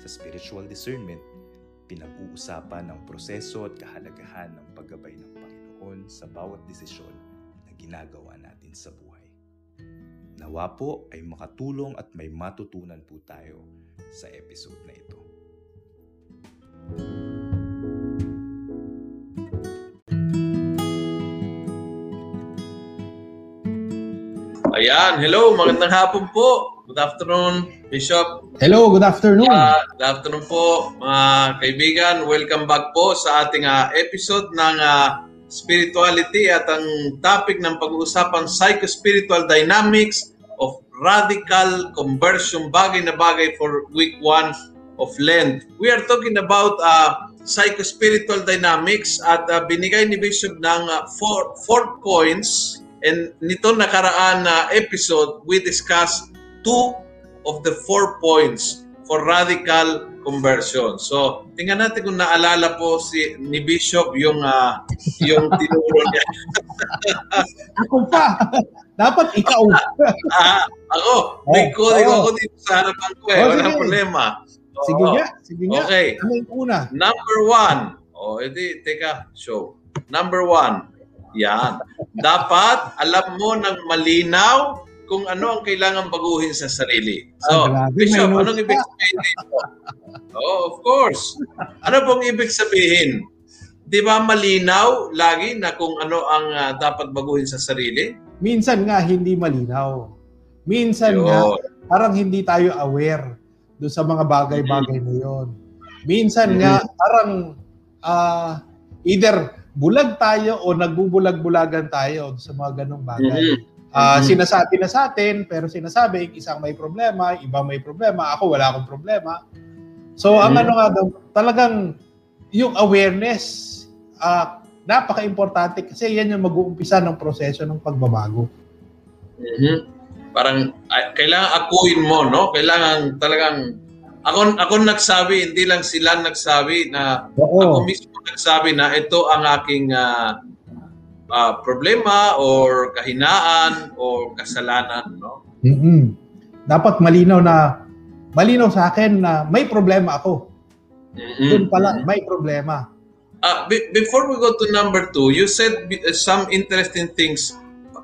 Sa spiritual discernment, pinag-uusapan ang proseso at kahalagahan ng paggabay ng Panginoon sa bawat desisyon na ginagawa natin sa buhay. Nawa po ay makatulong at may matutunan po tayo sa episode na ito. Ayan, hello, magandang hapon po. Good afternoon, Bishop. Hello, good afternoon. Uh, good afternoon po, mga kaibigan. Welcome back po sa ating uh, episode ng uh, spirituality at ang topic ng pag-uusapan psycho-spiritual dynamics of radical conversion bagay na bagay for week 1 of Lent. We are talking about uh, psycho-spiritual dynamics at uh, binigay ni Bishop ng uh, four, four points And nito nakaraan na episode, we discussed two of the four points for radical conversion. So, tingnan natin kung naalala po si ni Bishop yung uh, yung tinuro niya. ako pa. Dapat ikaw. ah, ako, may oh, coding oh. ako dito sa harapan ko eh. Oh, Walang problema. Oh, sige nga, sige nga. Okay. Ano yung una? Number one. O, oh, edi, teka, show. Number one, yan. Dapat alam mo ng malinaw kung ano ang kailangan baguhin sa sarili. So, ah, Bishop, anong ibig sabihin dito? Oh, of course. Ano pong ibig sabihin? Di ba malinaw lagi na kung ano ang uh, dapat baguhin sa sarili? Minsan nga hindi malinaw. Minsan Yun. nga parang hindi tayo aware do sa mga bagay-bagay mm-hmm. na yon. Minsan mm-hmm. nga parang uh, either bulag tayo o nagbubulag-bulagan tayo sa mga ganong bagay. Mm-hmm. Uh, sinasabi na sa atin, pero sinasabi, isang may problema, ibang may problema, ako wala akong problema. So, mm-hmm. ang ano nga daw, talagang yung awareness, uh, napaka-importante kasi yan yung mag-uumpisa ng proseso ng pagbabago. Mm-hmm. Parang uh, kailangan akuin mo, no? Kailangan talagang ako ako nagsabi, hindi lang sila nagsabi na Oo. ako mismo nagsabi na ito ang aking uh, uh, problema or kahinaan or kasalanan, no? Mm-hmm. Dapat malinaw na malinaw sa akin na may problema ako. Mm-hmm. Doon pala may problema. Uh, be- before we go to number two, you said some interesting things.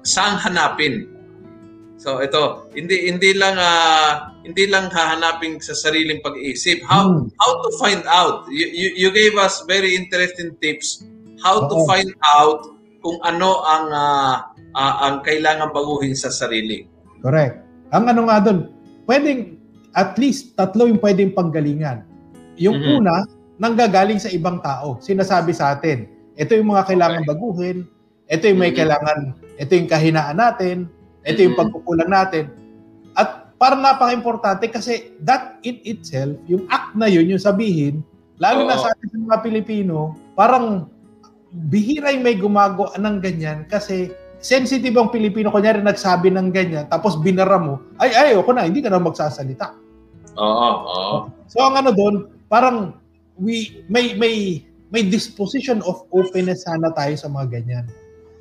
Saan hanapin? So ito, hindi hindi lang uh, hindi lang hahanapin sa sariling pag-iisip. How hmm. how to find out? You, you, you gave us very interesting tips how to Oo. find out kung ano ang uh, uh, ang kailangan baguhin sa sarili. Correct. Ang ano nga doon, pwedeng at least tatlo yung pwedeng panggalingan. Yung mm-hmm. una, nanggagaling sa ibang tao. Sinasabi sa atin, ito yung mga kailangan okay. baguhin, ito yung may mm-hmm. kailangan, ito yung kahinaan natin, ito yung mm-hmm. pagkukulang natin. At parang napaka-importante kasi that in itself, yung act na yun, yung sabihin, lalo Oo. na sa atin sa mga Pilipino, parang bihira yung may gumagawa ng ganyan kasi sensitive ang Pilipino, kunyari nagsabi ng ganyan, tapos binara mo, ay, ay, ako na, hindi ka na magsasalita. Oo, oo. So ang ano doon, parang we may may may disposition of openness sana tayo sa mga ganyan.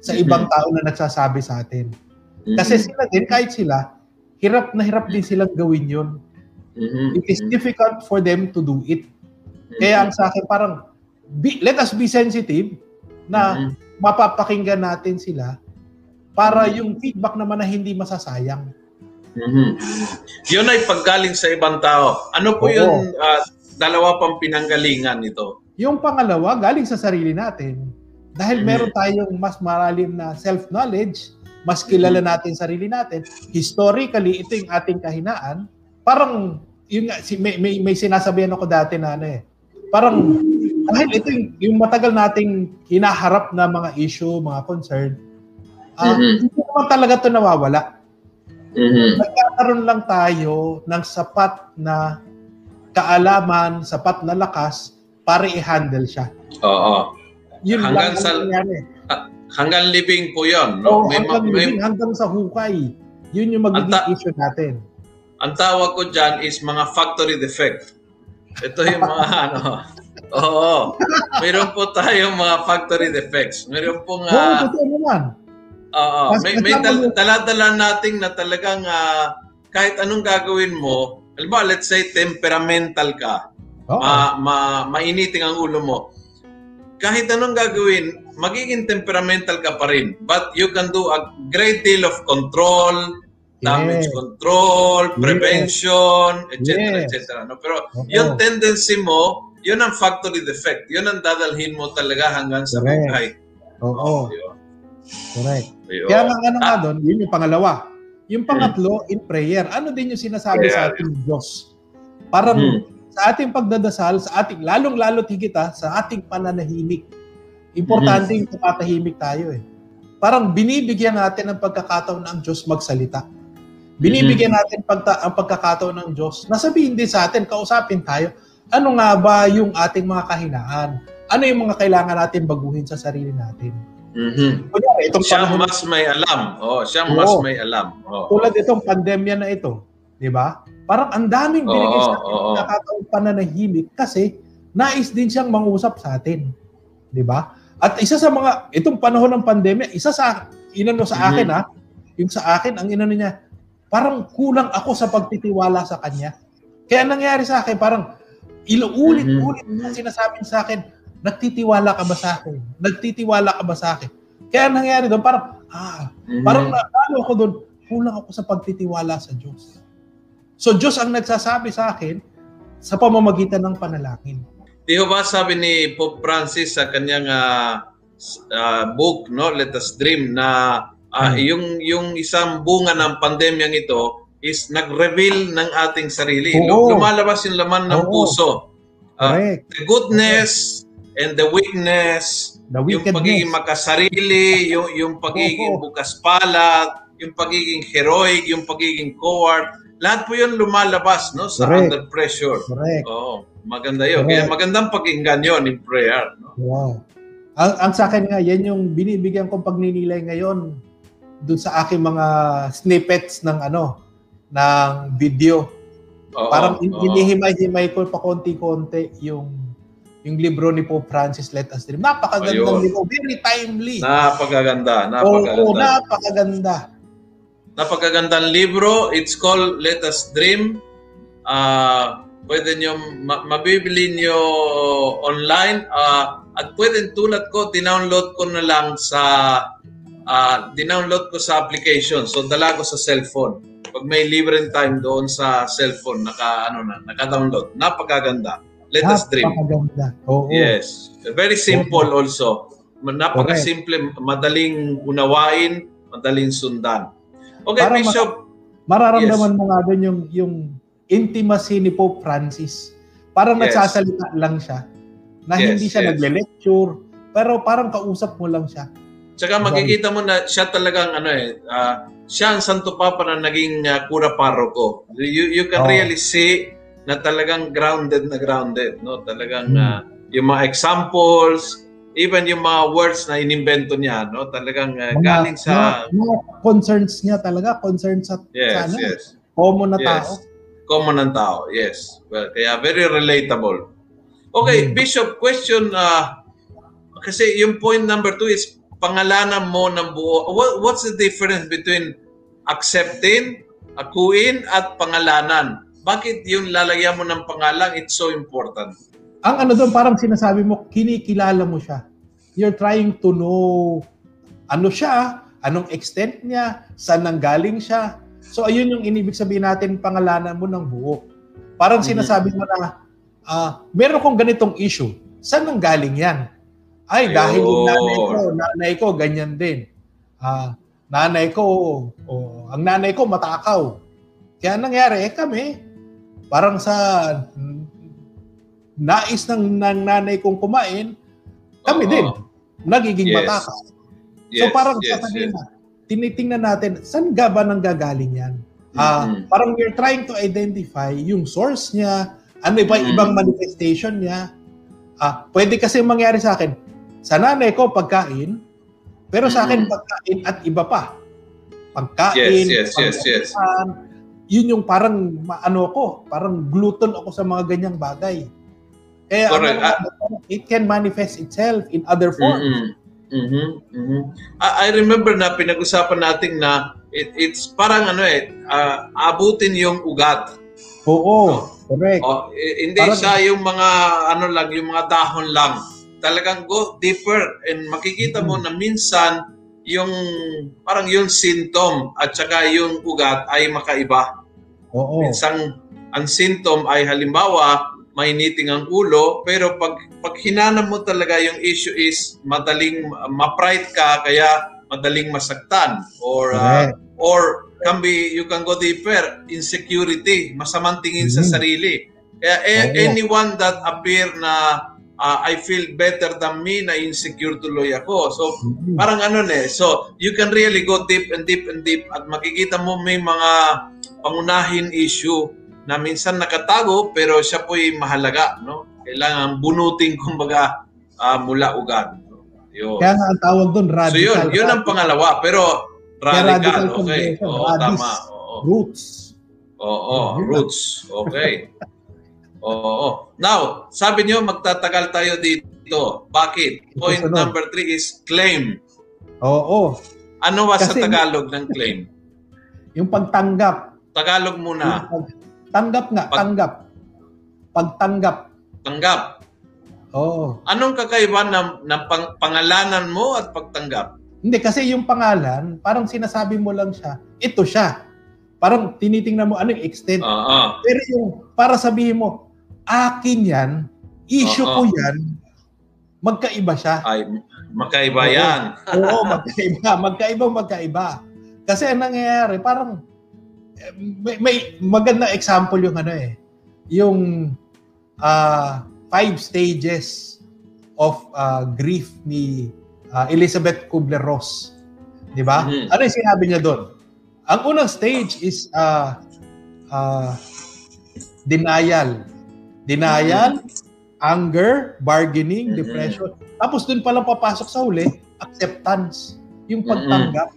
Sa ibang tao na nagsasabi sa atin. Mm-hmm. Kasi sila din, kahit sila, hirap na hirap din silang gawin yun. Mm-hmm. It is difficult for them to do it. Kaya ang sa akin, parang, be, let us be sensitive na mm-hmm. mapapakinggan natin sila para yung feedback naman na hindi masasayang. Mm-hmm. Yun ay paggaling sa ibang tao. Ano po Oo. yung uh, dalawa pang pinanggalingan nito? Yung pangalawa, galing sa sarili natin. Dahil mm-hmm. meron tayong mas malalim na self-knowledge, mas kilala natin sarili natin. Historically, ito yung ating kahinaan. Parang, yun nga, may, may, may sinasabihan ako dati na ano eh. Parang, dahil ito yung, yung matagal nating hinaharap na mga issue, mga concern, um, mm-hmm. hindi naman talaga ito nawawala. Mm-hmm. Nagkakaroon lang tayo ng sapat na kaalaman, sapat na lakas para i-handle siya. Oo. Yun Hanggang lang ang sa- nangyari. Hanggang living po yun. Oo, No? may, hanggang, may, living, hanggang sa hukay. Yun yung magiging Anta- issue natin. ang tawag ko dyan is mga factory defect. Ito yung mga ano. Oo. Meron po tayong mga factory defects. Meron pong Oo, ah, totoo naman. Oo, may, may dal- dala-dala nating na talagang ah, kahit anong gagawin mo, alam let's say temperamental ka, Oo. ma, ma, mainiting ang ulo mo. Kahit anong gagawin, magiging temperamental ka pa rin. But you can do a great deal of control, damage Yes. control, Yes. prevention, etc. Yes. etc. No? Pero Oo. yung tendency mo, yun ang factory defect. Yun ang dadalhin mo talaga hanggang sa Correct. buhay. Oo, Yun. correct. Yun. Kaya nga ano nga Ah. doon, yun yung pangalawa. Yung pangatlo, in prayer. Ano din yung sinasabi sa Prayer. ating Diyos? Parang Hmm. sa ating pagdadasal, sa ating, lalong-lalo higit ha, sa ating pananahimik. Importante Hmm. yung tumatahimik tayo eh. Parang binibigyan natin ng pagkakataon ng Diyos magsalita. Binibigyan Hmm. natin pagta- ang pagkakataon ng Diyos. Nasabihin din sa atin, kausapin tayo, ano nga ba yung ating mga kahinaan? Ano yung mga kailangan natin baguhin sa sarili natin? Mhm. Kunyari, itong Siya panahon- mas may alam. Oh, siya Oo. mas may alam. Oh. tulad itong pandemya na ito, di ba? Parang ang daming binigay Oo, sa atin oo. nakakataong pananahimik kasi nais din siyang mangusap sa atin. Di ba? At isa sa mga, itong panahon ng pandemya, isa sa, inano sa Mhm. akin ha, yung sa akin, ang inano niya, parang kulang ako sa pagtitiwala sa kanya. Kaya ang nangyari sa akin, parang iluulit-ulit Mhm. niya sinasabi sa akin, nagtitiwala ka ba sa akin? Nagtitiwala ka ba sa akin? Kaya ang nangyari doon, parang, ah, Mhm. Parang naano ako doon, kulang ako sa pagtitiwala sa Diyos. So Diyos ang nagsasabi sa akin sa pamamagitan ng panalangin. Di ba sabi ni Pope Francis sa kanyang s- ah, book, no, Let Us Dream, na ah, Hmm. yung, yung isang bunga ng pandemyang ito is nag-reveal ng ating sarili. Oo. Lumalabas yung laman ng Oo. puso. Correct. the goodness and the weakness, The yung wickedness. pagiging makasarili, yung, yung pagiging Oo. bukas palad, yung pagiging heroic, yung pagiging coward, lahat po yun lumalabas no, sa Correct. under pressure. Correct. Oo, maganda yun. Correct. Kaya magandang pakinggan yun in prayer. No? Wow. Ang, ang sa akin nga, yan yung binibigyan kong pagninilay ngayon doon sa aking mga snippets ng ano, ng video. Oo, Parang in- hinihimay-himay ko pa konti-konti yung yung libro ni Pope Francis Let Us Dream. Napakagandang Ayun. libro, very timely. Napakaganda, Oo, napakaganda. napakaganda. Napakagandang libro. It's called Let Us Dream. Ah, pwede nyo, ma- mabibili nyo online. Ah, at pwede tulad ko, dinownload ko na lang sa, ah, dinownload ko sa application. So, dala ko sa cellphone. Pag may libreng time doon sa cellphone, naka, ano na, naka-download. Napakaganda. Let Us Dream. Napakaganda. Oo. Yes. Very simple also. Napaka-simple, madaling unawain, madaling sundan. Okay, Para Bishop. Mararamdaman mo nga doon yung, yung intimacy ni Pope Francis. Parang Yes. nagsasalita lang siya. Na Yes, hindi siya yes. nagle-lecture. Pero parang kausap mo lang siya. Tsaka makikita mo na siya talagang ano eh, ah, siya ang Santo Papa na naging ah, kura paroko. You, you can Oh. really see na talagang grounded na grounded. No? Talagang Hmm. ah, yung mga examples, even yung mga words na inimbento niya, no? talagang ah, galing sa... mga, mga concerns niya talaga. Concerns sa, sa Yes, ano, yes. common na Yes. tao. Common ng tao, yes. Well, kaya very relatable. Okay, Mm. Bishop, question, uh, kasi yung point number two is pangalanan mo ng buo. What, what's the difference between accepting, akuin, at pangalanan? Bakit yung lalagyan mo ng pangalan, it's so important? Ang ano doon, parang sinasabi mo, kinikilala mo siya. You're trying to know ano siya, anong extent niya, saan nanggaling siya. So ayun yung inibig sabihin natin, pangalanan mo ng buo. Parang Mhm. sinasabi mo na, ah, meron kong ganitong issue. Saan nanggaling yan? Ay, dahil yung nanay ko, nanay ko, ganyan din. Ah, nanay ko, oh, ang nanay ko matakaw. Kaya nangyari, eh kami, parang sa mm, nais ng, ng nanay kong kumain, kami Oo. din, nagiging Yes. matakaw. Yes, so parang yes, sasabihin yes. na, tinitingnan natin, saan ga ba nang gagaling yan? Ah, Mhm. Parang we're trying to identify yung source niya, Ano iba Mm. ibang manifestation niya? Ah, pwede kasi mangyari sa akin. Sa nanay ko pagkain, pero sa akin Mm. pagkain at iba pa. Pagkain, Yes, yes, yes, yes. Yun yung parang ano ko, parang gluten ako sa mga ganyang bagay. Kaya Correct. ano, it can manifest itself in other forms. Mhm. Mhm. Mhm. I, I remember na pinag-usapan natin na it, it's parang ano eh, ah, abutin yung ugat. Oo, correct. Oh, eh, hindi Parang- siya yung mga ano lang, yung mga dahon lang. Talagang go deeper and makikita mo na minsan yung parang yung symptom at saka yung ugat ay makaiba. Oo. Minsan ang symptom ay halimbawa mainiting ang ulo pero pag pag hinanap mo talaga yung issue is madaling ma-pride ka kaya madaling masaktan or uh, or can be you can go deeper insecurity masamang tingin sa Mhm. sarili kaya a- anyone that appear na uh, I feel better than me na insecure tuloy ako so parang ano eh so you can really go deep and deep and deep at makikita mo may mga pangunahin issue na minsan nakatago pero siya po'y mahalaga no kailangan bunutin kumbaga ah, mula ugat no? yun Kaya nga ang tawag doon, radical. So yun, yun ang pangalawa. Pero Kaya radical, radical okay. Oo, radis. tama. Oo, Roots. oo, Yun. roots. Okay. Oo. Now, sabi nyo, magtatagal tayo dito. Bakit? Point Susunod. number three is claim. Oo. Ano ba sa Kasi- Tagalog ng claim? Yung pagtanggap. Tagalog muna. Pag- tanggap nga, Pag- tanggap. Pagtanggap. Tanggap. Oo. Anong kakaiba ng, ng pang- pangalanan mo at pagtanggap? Hindi, kasi yung pangalan, parang sinasabi mo lang siya, ito siya. Parang tinitingnan mo ano yung extent. Oo. Pero yung para sabihin mo, akin yan, issue Oo. ko yan, magkaiba siya. Ay, makaiba Oo. yan. Oo, magkaiba. Magkaiba, magkaiba. Kasi ang nangyayari, parang eh, may, may magandang example yung ano eh. Yung ah, five stages of ah, grief ni ah, Elizabeth Kubler-Ross. Di ba? Mhm. Ano yung sinabi niya doon? Ang unang stage is ah, ah, denial. Denial, anger, bargaining, Mhm. depression. Tapos doon pala papasok sa huli, acceptance. Yung pagtanggap.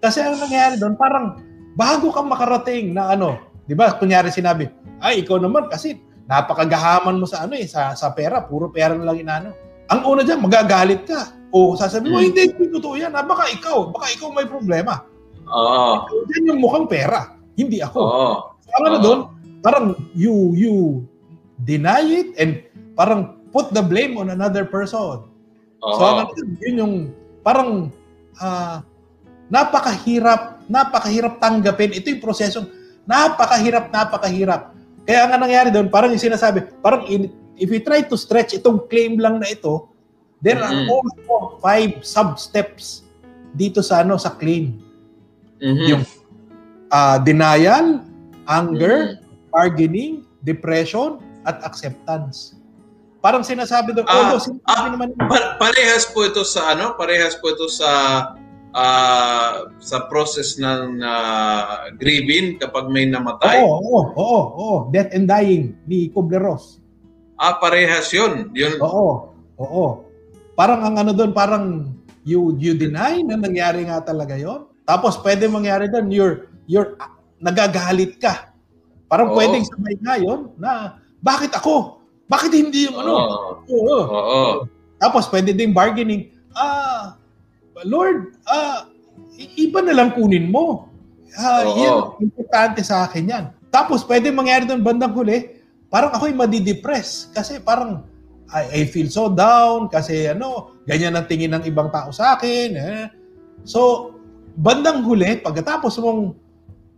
Kasi ang nangyayari doon, parang bago ka makarating na ano, di ba, kunyari sinabi, ay, ikaw naman kasi napakagahaman mo sa ano eh, sa, sa pera, puro pera na lang inaano. Ang una dyan, magagalit ka. O sasabihin mo, Mm. hindi, hindi totoo yan. Ah, baka ikaw, baka ikaw may problema. Oo. Yan yung mukhang pera, hindi ako. Oo. Ang ano Oo. doon, parang you, you deny it and parang put the blame on another person. Oo. So, ano yun, yun yung parang ah, napakahirap, napakahirap tanggapin. Ito yung prosesong napakahirap, napakahirap. Kaya nga nangyari doon, parang yung sinasabi, parang in, if you try to stretch itong claim lang na ito, there are Mhm. also five sub-steps dito sa ano sa claim. Mhm. yung- Ah, denial, anger, Mhm. bargaining, depression, at acceptance. Parang sinasabi doon, Ah, although sinasabi ah, naman Pa- parehas po ito sa ano? Parehas po ito sa ah, sa process ng ah, grieving kapag may namatay. Oo, oo, oo, oo. Death and Dying ni Kubler-Ross. Ah, parehas 'yun. 'Yun. Oo, oo. Parang ang ano doon, parang you you deny na nangyari nga talaga yon. Tapos pwede mangyari doon, you're, you're nagagalit ka. Parang Oo. pwedeng sabay nga yun na, bakit ako? Bakit hindi yung ano? Oo. Oo. Oo. Tapos pwede din bargaining, ah, Lord, ah, iba na lang kunin mo. Ah, Oo. yan, importante sa akin yan. Tapos pwede mangyari doon bandang huli, parang ako'y madidepress kasi parang I, I feel so down kasi ano, ganyan ang tingin ng ibang tao sa akin. Eh. So, bandang huli, pagkatapos mong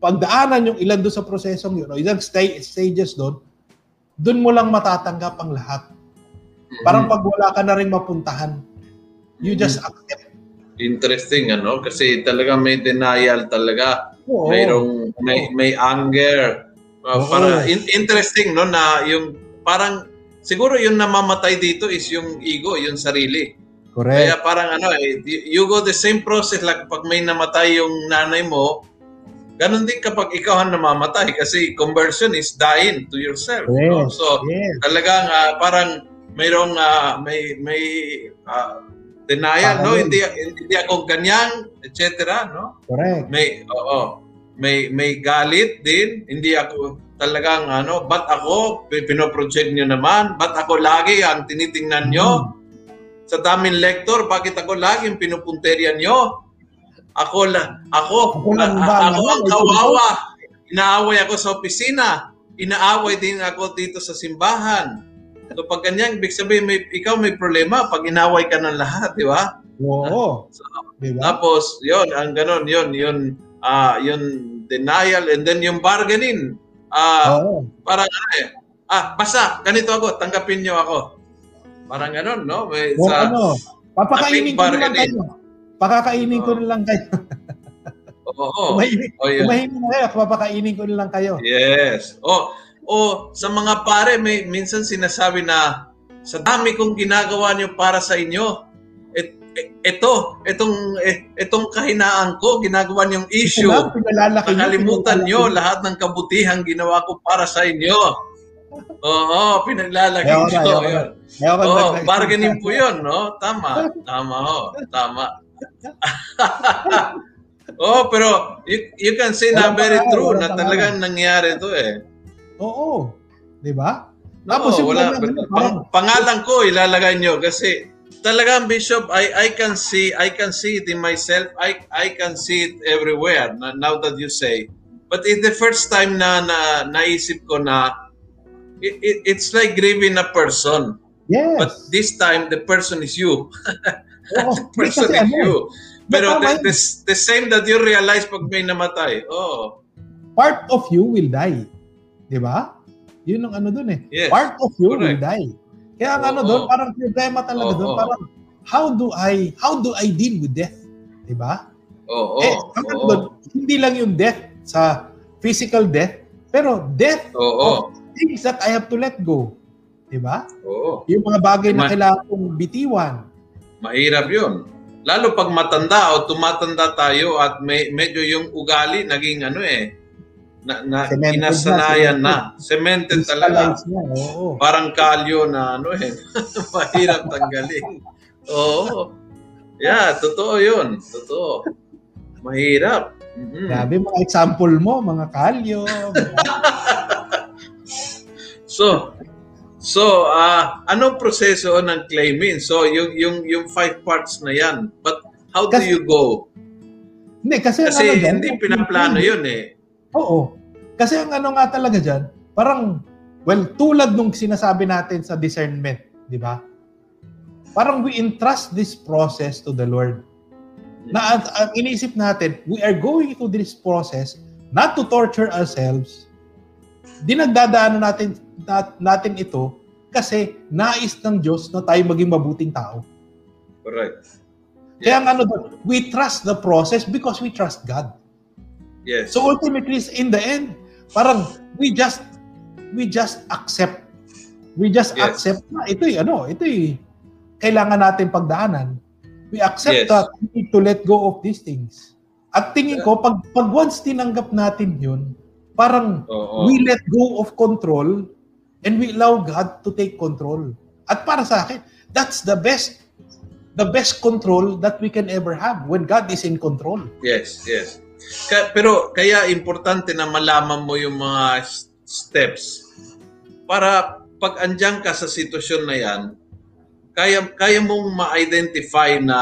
pagdaanan yung ilan doon sa prosesong yun, o ilang sta- stages doon, doon mo lang matatanggap ang lahat. Parang pag wala ka na rin mapuntahan, you just accept. interesting ano kasi talaga may denial talaga. Oo. Mayroong may may anger. Uh, Oo. para in- interesting no na yung parang siguro yung namamatay dito is yung ego, yung sarili. Correct. Kaya parang ano eh, you you go the same process like pag may namatay yung nanay mo, Ganon din kapag ikaw ang namamatay kasi conversion is dying to yourself. Yes, no? So, yes. talagang ah, parang mayroong ah, may may ah, denial no hindi hindi ako ganyan etc no Correct. may oo may may galit din hindi ako talagang ano ba't ako pi- pinoproject niyo naman ba't ako lagi ang tinitingnan niyo sa daming lector bakit ako lagi pinupunterian niyo ako la ako Ako lang ba ako ang kawawa inaaway ako sa opisina inaaway din ako dito sa simbahan so pag ganyan ibig sabihin may ikaw may problema pag inaway ka ng lahat di ba Oo. So, Di ba? tapos, yon ang ganon, yon yun, ah yun, denial, and then yung bargaining. Ah, Oo. parang ano eh, ah, basta, ganito ako, tanggapin niyo ako. Parang ganon, no? May, O sa, ano, papakainin ko na lang bargaining. kayo. Pakakainin ko na lang kayo. oo, Kumainin, oh, yun. kumainin na kayo, papakainin ko na lang kayo. Yes. O, o sa mga pare, may minsan sinasabi na, sa dami kong ginagawa niyo para sa inyo, et, et- ito, itong, eh, itong kahinaan ko, ginagawa niyong issue. Ito lang, pinalalaki niyo, Nakalimutan pinalalaki lahat ng kabutihang ginawa ko para sa inyo. Oo, pinaglalagay Ayaw ko yun. Na- bargaining po yun, no? Tama. Tama ho. Tama. oh, pero you, you can say na very true na talagang nangyari to eh. Oo. Di ba? Tapos yung wala, pang, pangalan ko ilalagay nyo kasi talagang bishop I I can see I can see it in myself I I can see it everywhere now that you say but it's the first time na, na naisip ko na it, it, it's like grieving a person Yes. but this time the person is you Oo. the person ano, you pero tama the, the, the same that you realize pag may namatay oh part of you will die. Di ba? Yun ang ano dun eh. yes Part of you will Correct. die. Kaya ang ano Oo. doon, parang problema talaga Oo. doon, parang how do I how do I deal with death? 'Di ba? oh eh, oh ang ano oh hindi lang yung death sa physical death, pero death oh oh things that I have to let go. 'Di ba? oh Yung mga bagay na kailangan kong bitiwan. Mahirap yun. Lalo pag matanda o tumatanda tayo at may, medyo yung ugali naging ano eh, na, na Cemented na, inasanayan na. Cemented talaga. Na, oo. Parang kalyo na ano eh. Mahirap tanggalin. Oo. Yeah, totoo yun. Totoo. Mahirap. Mhm. Grabe mga example mo, mga kalyo. mga- So, so ah anong proseso ng claiming? So, yung yung yung five parts na yan. But how do Kasi- you go? hindi, kasi, Kasi ano dyan, hindi pinaplano yun eh. Oo. Kasi ang ano nga talaga dyan, parang, well, tulad nung sinasabi natin sa discernment, di ba? Parang we entrust this process to the Lord. Na ang, ang iniisip natin, we are going through this process not to torture ourselves. Dinagdadaanan natin nat, natin ito kasi nais ng Diyos na tayo maging mabuting tao. Correct. Kaya ang ano doon, we trust the process because we trust God. Yes. So ultimately, in the end, parang we just we just accept. We just Yes. accept na ito'y ano, ito'y kailangan natin pagdaanan. We accept Yes. that we need to let go of these things. At tingin ko, pag, pag once tinanggap natin yun, parang Oo. we let go of control and we allow God to take control. At para sa akin, that's the best the best control that we can ever have when God is in control. Yes, yes. Ka- pero kaya importante na malaman mo yung mga steps para pag andyan ka sa sitwasyon na yan, kaya kaya mong ma-identify na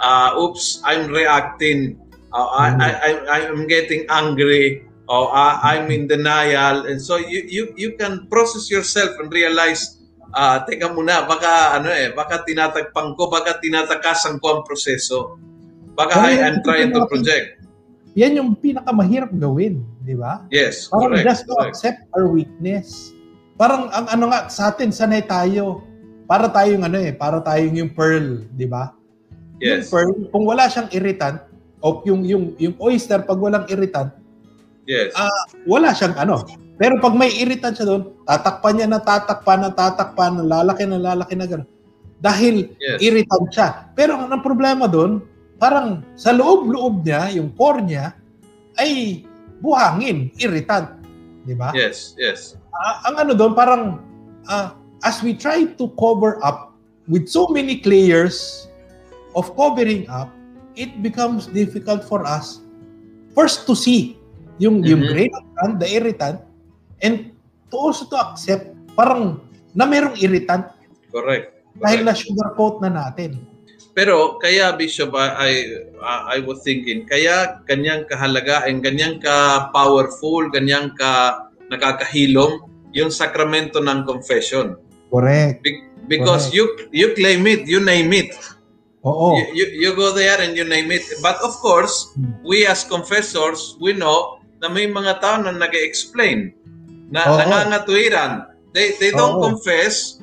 ah, oops, I'm reacting. Uh, I, I, I'm getting angry. Or I, I'm in denial. And so you, you, you can process yourself and realize ah teka muna, baka ano eh, baka tinatagpang ko, baka tinatakasan ko ang proseso. Baka I am trying to project. Yan yung pinakamahirap gawin, di ba? Yes, Parang correct. just to correct. accept our weakness. Parang ang ano nga sa atin sanay tayo. Para tayong ano eh, para tayong yung pearl, di ba? Yung Yes, pearl, kung wala siyang irritant o yung yung yung oyster pag walang irritant, yes. ah, wala siyang ano. Pero pag may irritant siya doon, tatakpan niya na tatakpan na tatakpan, lalaki na lalaki na gano'n. Dahil Yes. irritant siya. Pero ang ang problema doon, parang sa loob-loob niya, yung core niya, ay buhangin, irritant. Di ba? Yes, yes. Uh, ang ano doon, parang uh, as we try to cover up with so many layers of covering up, it becomes difficult for us first to see yung mm-hmm. yung irritant, the irritant, and to also to accept parang na merong irritant. Correct. Correct. Dahil na sugarcoat na natin. Pero kaya Bishop I I, I was thinking kaya ganyang kahalaga and ganyang ka powerful, ganyang ka nakakahilom yung sakramento ng confession. Correct. Be- because Correct. you you claim it, you name it. Oo. You, you, you go there and you name it. But of course, hmm. we as confessors, we know na may mga tao na nag-explain na Oo. nangangatwiran. They they don't Oo. confess.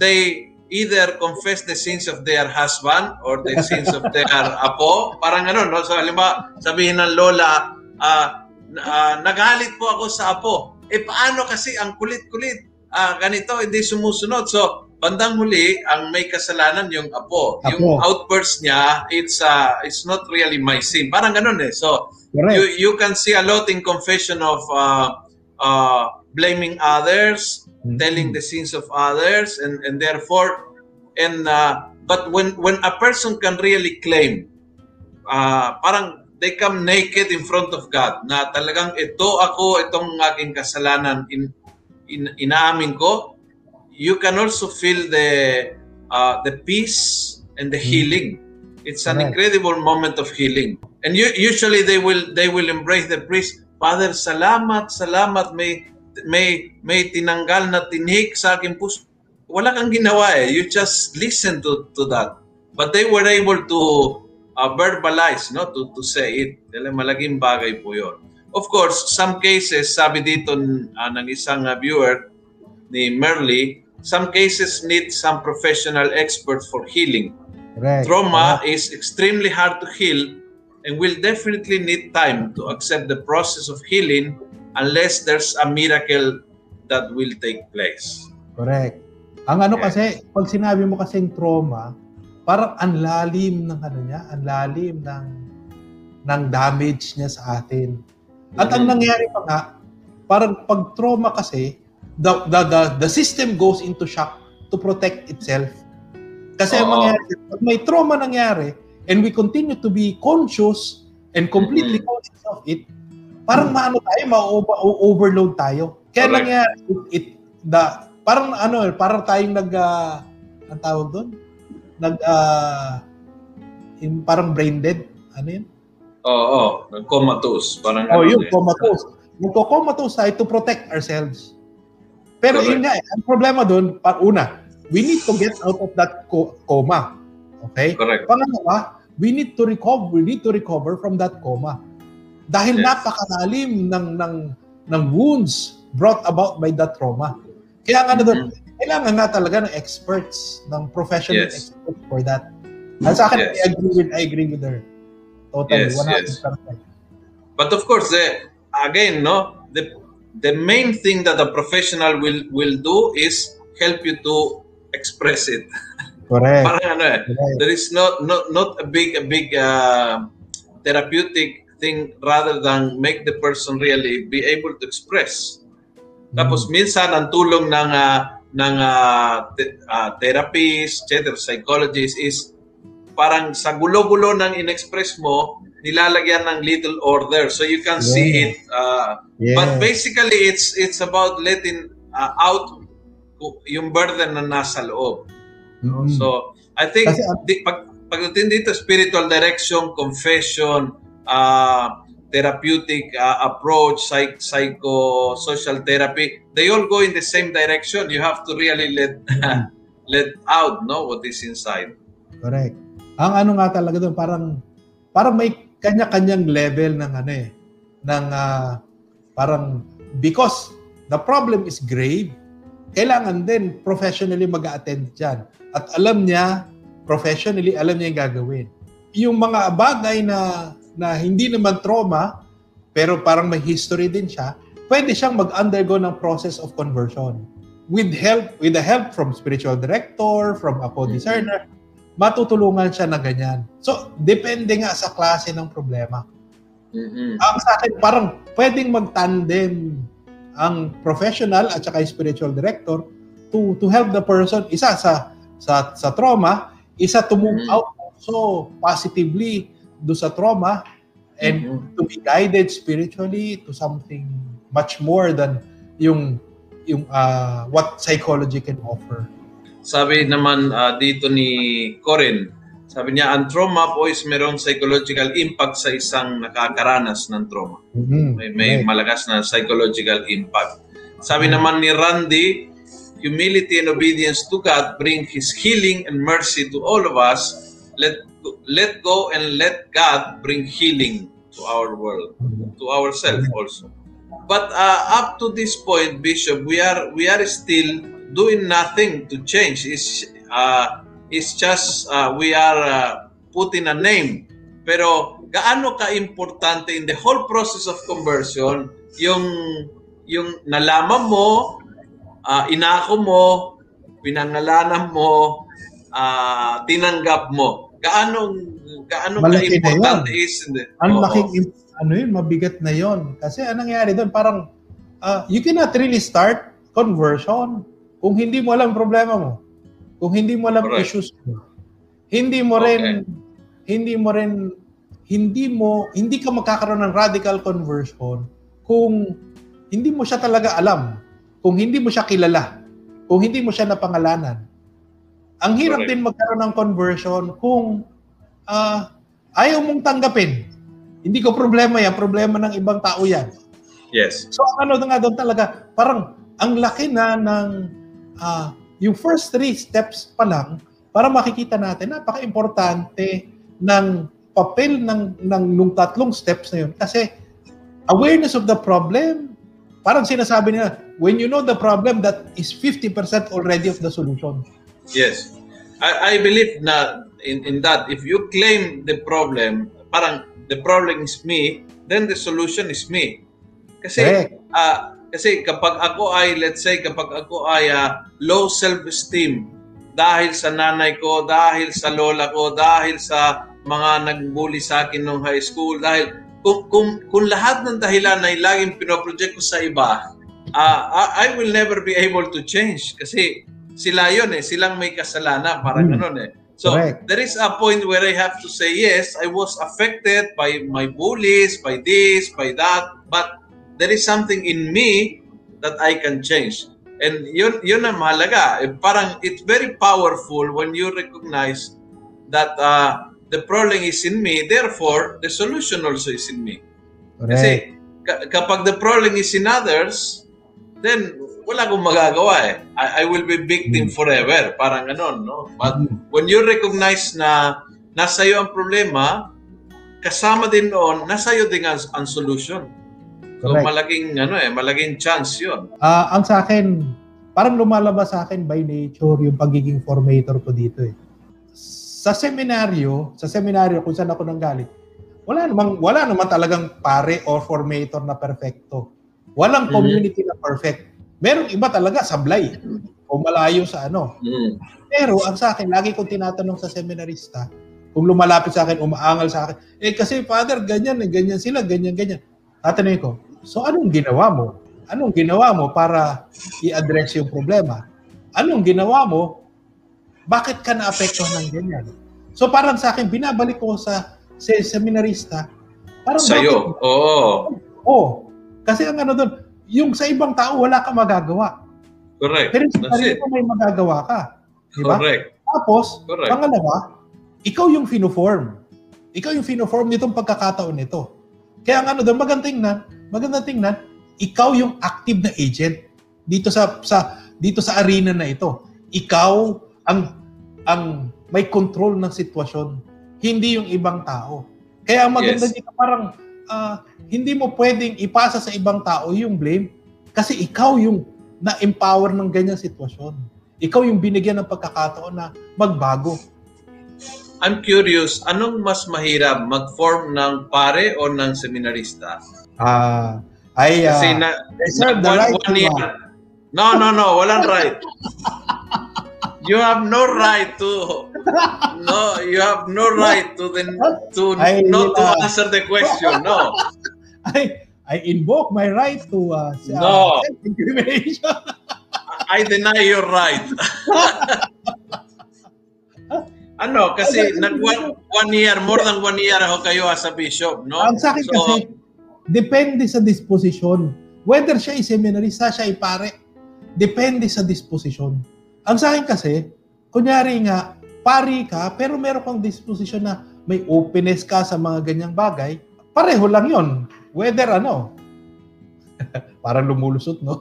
They either confess the sins of their husband or the sins of their apo. Parang ano, no? So, halimbawa, sabihin ng lola, uh, uh, nagalit po ako sa apo. Eh, paano kasi ang kulit-kulit? Uh, ganito, hindi sumusunod. So, bandang huli, ang may kasalanan yung apo. apo. Yung outburst niya, it's uh, it's not really my sin. Parang ganun eh. So, Correct. you you can see a lot in confession of uh, uh, blaming others, mm-hmm. telling the sins of others and and therefore and uh, but when when a person can really claim uh, parang they come naked in front of God na talagang ito ako itong aking kasalanan in, in inaamin ko you can also feel the uh, the peace and the mm-hmm. healing it's an incredible moment of healing and you, usually they will they will embrace the priest father salamat salamat may may may tinanggal na tinhik sa aking puso. Wala kang ginawa eh. You just listen to to that. But they were able to uh, verbalize, no, to to say it. Dahil malaking bagay po 'yon. Of course, some cases, sabi dito uh, ng isang uh, viewer ni Merly, some cases need some professional experts for healing. Right. Trauma right. is extremely hard to heal and will definitely need time to accept the process of healing unless there's a miracle that will take place. Correct. Ang ano yes. kasi, pag sinabi mo kasing trauma, parang ang lalim ng ano niya, ang lalim ng ng damage niya sa atin. At ang mm-hmm. nangyari pa nga, parang pag trauma kasi, the, the, the, the system goes into shock to protect itself. Kasi ang mangyari, pag may trauma nangyari, and we continue to be conscious and completely mm-hmm. conscious of it, parang hmm. maano tayo, ma-overload tayo. Kaya Correct. lang it, it, the, parang ano, parang tayong nag, uh, ang tawag doon? Nag, uh, in, parang brain dead. Ano yun? Oo, oh, oh, nag-comatose. Parang oh, yun, eh. comatose. Nagko-comatose tayo to protect ourselves. Pero Correct. yun nga, eh, ang problema doon, una, we need to get out of that co- coma. Okay? Correct. Pangalawa, we need to recover, we need to recover from that coma. Dahil yes. napakalalim ng, ng, ng wounds brought about by that trauma. Kaya nga mm-hmm. doon, kailangan nga talaga ng experts, ng professional yes. experts for that. At sa akin, yes. I agree with, I agree with her. Totally, yes, 100%. Yes. But of course, uh, again, no, the the main thing that a professional will will do is help you to express it. Correct. Parang ano eh, Correct. there is not not not a big a big uh, therapeutic thing rather than make the person really be able to express. Tapos mm. minsan ang tulong ng uh, ng uh, te- uh, therapist, etc., psychologist is parang sa gulo-gulo ng inexpress mo, nilalagyan ng little order so you can yeah. see it. Uh, yeah. But basically it's it's about letting uh, out yung burden na nasa loob. Mm-hmm. So I think Kasi, di, pag pagdating dito spiritual direction, confession, uh, therapeutic uh, approach, psych, psycho-social therapy, they all go in the same direction. You have to really let let out no what is inside. Correct. Ang ano nga talaga doon parang parang may kanya-kanyang level ng ano eh ng uh, parang because the problem is grave, kailangan din professionally mag-attend diyan. At alam niya professionally, alam niya yung gagawin. Yung mga bagay na na hindi naman trauma, pero parang may history din siya, pwede siyang mag-undergo ng process of conversion. With help, with the help from spiritual director, from a co-discerner, matutulungan siya na ganyan. So, depende nga sa klase ng problema. Mhm. Ang sa akin, parang pwedeng mag-tandem ang professional at saka spiritual director to to help the person isa sa sa sa trauma, isa to move Mhm. out so positively do sa trauma and Mhm. to be guided spiritually to something much more than yung yung uh, what psychology can offer. Sabi naman ah, dito ni Corin, sabi niya, ang trauma po is mayroong psychological impact sa isang nakakaranas ng trauma. May, may Right. malakas na psychological impact. Sabi naman ni Randy, humility and obedience to God bring His healing and mercy to all of us. Let let go and let God bring healing to our world, to ourselves also. But uh, up to this point, Bishop, we are we are still doing nothing to change. It's uh, it's just uh, we are uh, putting a name. Pero gaano ka importante in the whole process of conversion yung yung nalaman mo, uh, inako mo, pinangalanan mo, uh, tinanggap mo. Gaano gaano ka Malaki na importante yun. is hindi. Ang laking ano yun, mabigat na yon. Kasi anong nangyari doon, parang ah, you cannot really start conversion kung hindi mo alam problema mo. Kung hindi mo alam Correct. issues mo. Hindi mo rin hindi mo rin hindi mo hindi ka magkakaroon ng radical conversion kung hindi mo siya talaga alam. Kung hindi mo siya kilala. Kung hindi mo siya napangalanan. Ang hirap Correct. din magkaroon ng conversion kung ah, ayaw mong tanggapin. Hindi ko problema yan, problema ng ibang tao yan. Yes. So ang ano nga doon talaga, parang ang laki na ng ah, yung first three steps pa lang para makikita natin napaka-importante ng papel ng ng nung tatlong steps na yun kasi awareness of the problem parang sinasabi nila when you know the problem that is 50% already of the solution Yes. I, I believe na in, in that if you claim the problem, parang the problem is me, then the solution is me. Kasi Correct. ah, kasi kapag ako ay let's say kapag ako ay ah, low self-esteem dahil sa nanay ko, dahil sa lola ko, dahil sa mga nagbully sa akin nung high school, dahil kung, kung, kung lahat ng dahilan ay laging pinoproject ko sa iba, ah, I, I will never be able to change kasi sila yon eh, silang may kasalanan, parang Hmm. ganun eh. So, Correct. there is a point where I have to say, yes, I was affected by my bullies, by this, by that, but there is something in me that I can change. And yun, yun ang mahalaga. Eh, Parang it's very powerful when you recognize that uh, the problem is in me, therefore, the solution also is in me. Correct. Kasi ka- kapag the problem is in others, then wala akong magagawa eh. I, I will be victim Mm. forever. Parang ganon, no? But Mm. when you recognize na nasa iyo ang problema, kasama din noon, nasa iyo din ang, ang solution. So Correct. malaking ano eh, malaking chance 'yon. Ah, ang sa akin, parang lumalabas sa akin by nature yung pagiging formator ko dito eh. Sa seminaryo, sa seminaryo kung saan ako nanggaling, wala namang wala naman talagang pare or formator na perfecto. Walang Mhm. community na perfect. Merong iba talaga sablay o malayo sa ano. Mm. Pero ang sa akin, lagi kong tinatanong sa seminarista, kung lumalapit sa akin, umaangal sa akin, eh kasi father, ganyan, eh, ganyan sila, ganyan, ganyan. Tatanungin ko, so anong ginawa mo? Anong ginawa mo para i-address yung problema? Anong ginawa mo? Bakit ka na-apektuhan ng ganyan? So parang sa akin, binabalik ko sa, sa seminarista, parang Sa iyo. Oo. Oh, kasi ang ano doon, yung sa ibang tao, wala kang magagawa. Correct. Pero sa sarili mo may magagawa ka. Di ba? Correct. Tapos, Correct. pangalawa, ikaw yung fino-form. Ikaw yung fino-form nitong pagkakataon nito. Kaya ang ano doon, magandang tingnan, magandang tingnan, ikaw yung active na agent dito sa sa dito sa arena na ito. Ikaw ang ang may control ng sitwasyon, hindi yung ibang tao. Kaya ang maganda Yes. dito parang ah, hindi mo pwedeng ipasa sa ibang tao yung blame kasi ikaw yung na-empower ng ganyang sitwasyon. Ikaw yung binigyan ng pagkakataon na magbago. I'm curious, anong mas mahirap mag-form ng pare o ng seminarista? Ah, ay Kasi ah, na, reserve the one- right one to year- ah, No, no, no, walang right. you have no right to no you have no right to the to Ay, not to uh, answer the question no I I invoke my right to uh, uh, No. self-incrimination. I deny your right ano kasi nag one, one year more than one year ako kayo as a bishop no Ang sa akin So, kasi, depende sa disposisyon. Whether siya ay seminarista, siya ay pare, depende sa disposisyon. Ang sa akin kasi, kunyari nga, pari ka, pero meron kang disposisyon na may openness ka sa mga ganyang bagay, pareho lang yon. Whether ano, parang lumulusot, no?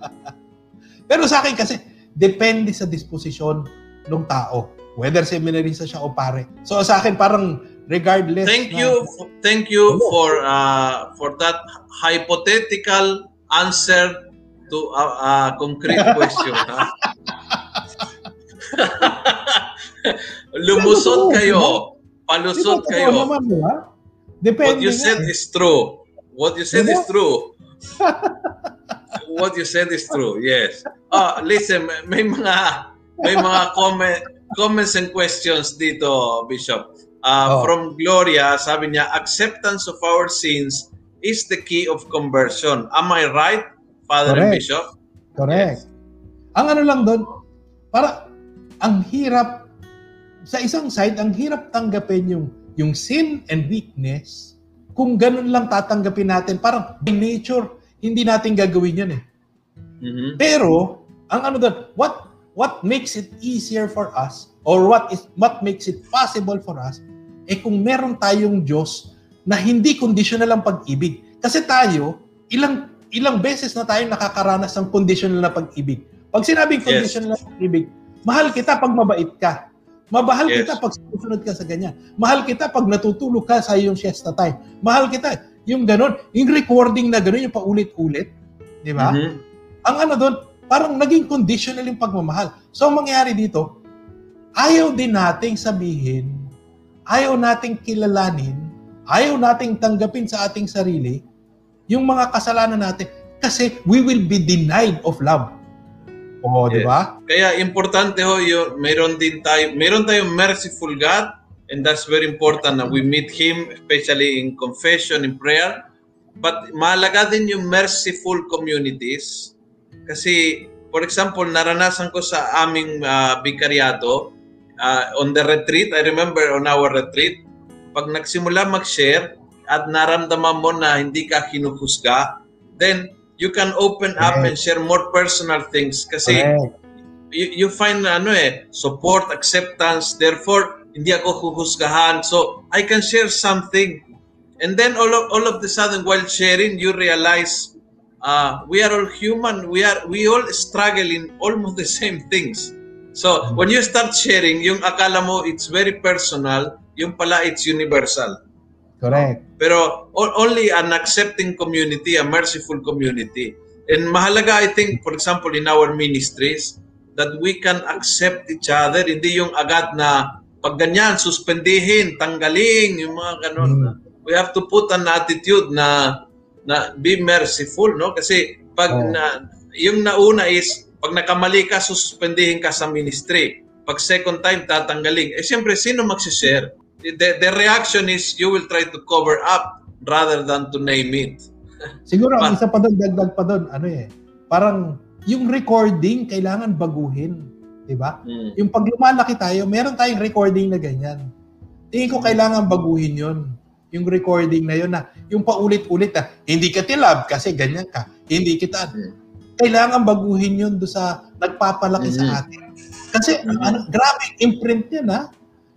pero sa akin kasi, depende sa disposisyon ng tao. Whether seminarista siya o pare. So sa akin, parang regardless. thank na- you thank you Ano? for uh, for that hypothetical answer to a, a concrete question lumusot kayo. palusot kayo. what you said eh. is true. What you said is true. What you said is true yes. Ah listen may- may mga may mga comment comments and questions dito bishop Uh, Oh. From Gloria, sabi niya, acceptance of our sins is the key of conversion. Am I right, Father Correct. Bishop? Correct. Ang ano lang doon, para ang hirap sa isang side, ang hirap tanggapin yung yung sin and weakness. Kung ganun lang tatanggapin natin, parang by nature, hindi natin gagawin yun eh. Mhm. Pero, ang ano doon, what what makes it easier for us or what is what makes it possible for us eh kung meron tayong Diyos na hindi conditional ang pag-ibig. Kasi tayo, ilang ilang beses na tayo nakakaranas ng conditional na pag-ibig. Pag sinabing Yes. conditional na pag-ibig, mahal kita pag mabait ka. Mabahal Yes. kita pag susunod ka sa ganyan. Mahal kita pag natutulog ka sa iyong siesta time. Mahal kita. Yung ganon, yung recording na ganon, yung paulit-ulit. Di ba? Mhm. ang ano doon, parang naging conditional yung pagmamahal. So, ang mangyayari dito, ayaw din nating sabihin, ayaw nating kilalanin, ayaw nating tanggapin sa ating sarili yung mga kasalanan natin kasi we will be denied of love. O, di Yes. ba? Kaya importante ho, yung, meron din tayo, meron tayong merciful God and that's very important na we meet Him, especially in confession, in prayer. But mahalaga din yung merciful communities kasi, for example, naranasan ko sa aming uh, bikaryato, uh, on the retreat, I remember on our retreat, pag nagsimula mag-share at naramdaman mo na hindi ka hinuhusga, then you can open up and share more personal things kasi Correct. you, you find ano eh, support, acceptance, therefore, hindi ako huhusgahan. So, I can share something. And then all of, all of the sudden, while sharing, you realize uh, we are all human. We are we all struggle in almost the same things. So, when you start sharing, yung akala mo it's very personal, yung pala it's universal. Correct. Pero only an accepting community, a merciful community. And mahalaga, I think, for example, in our ministries, that we can accept each other. Hindi yung agad na pag ganyan, suspendihin, tanggalin, yung mga ganun. Mm. We have to put an attitude na na be merciful, no? Kasi pag Oh. na, yung nauna is, pag nakamali ka, suspendihin ka sa ministry. Pag second time, tatanggalin. Eh, siyempre, sino magsishare? The, the reaction is you will try to cover up rather than to name it. Siguro, ang isa pa doon, dagdag pa doon, ano eh, parang yung recording, kailangan baguhin. Di ba? Mm. yung pag lumalaki tayo, meron tayong recording na ganyan. Tingin ko kailangan baguhin yon Yung recording na yon na, yung paulit-ulit na, hindi ka tilab kasi ganyan ka. Hindi kita. Mm. Kailangan baguhin yun do sa nagpapalaki Mhm. sa atin. Kasi, Mhm. ano, grabe, imprint yan ha.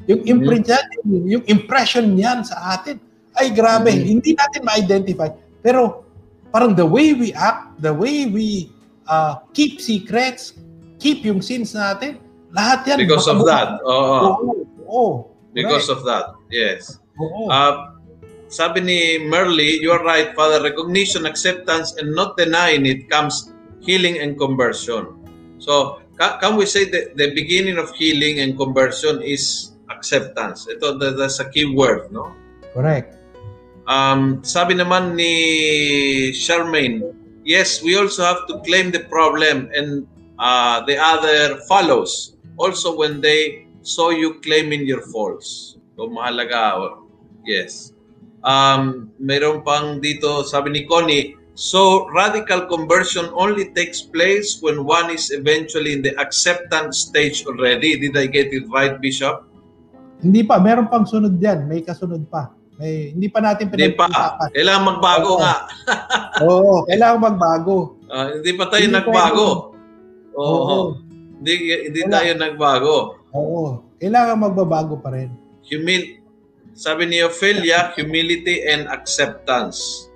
Yung imprint yan, yung, impression niyan sa atin, ay grabe. Mhm. Hindi natin ma-identify. Pero, parang the way we act, the way we uh, keep secrets, keep yung sins natin, lahat yan. Because of that. Oo. Oo. Oo. Because of that. Yes. Oo. Uh, sabi ni Merly, you are right, Father. Recognition, acceptance, and not denying it comes healing and conversion. So, ca- can we say that the beginning of healing and conversion is acceptance? Ito, that- that's a key word, no? Correct. Um, sabi naman ni Charmaine, yes, we also have to claim the problem and uh, the other follows. Also when they saw you claiming your faults. So mahalaga, yes. Um, meron pang dito, sabi ni Connie, so radical conversion only takes place when one is eventually in the acceptance stage already. Did I get it right, Bishop? Hindi pa, meron pang sunod diyan, may kasunod pa. May hindi pa natin Hindi pa. pinag-uusapan. Kailangan magbago Oo. nga. Oo, kailangan magbago. Ah, hindi pa tayo Hindi nagbago. Oo. Oo. Hindi, hindi Wala. tayo nagbago. Oo, kailangan magbabago pa rin. Humil sabi ni Ophelia, humility and acceptance.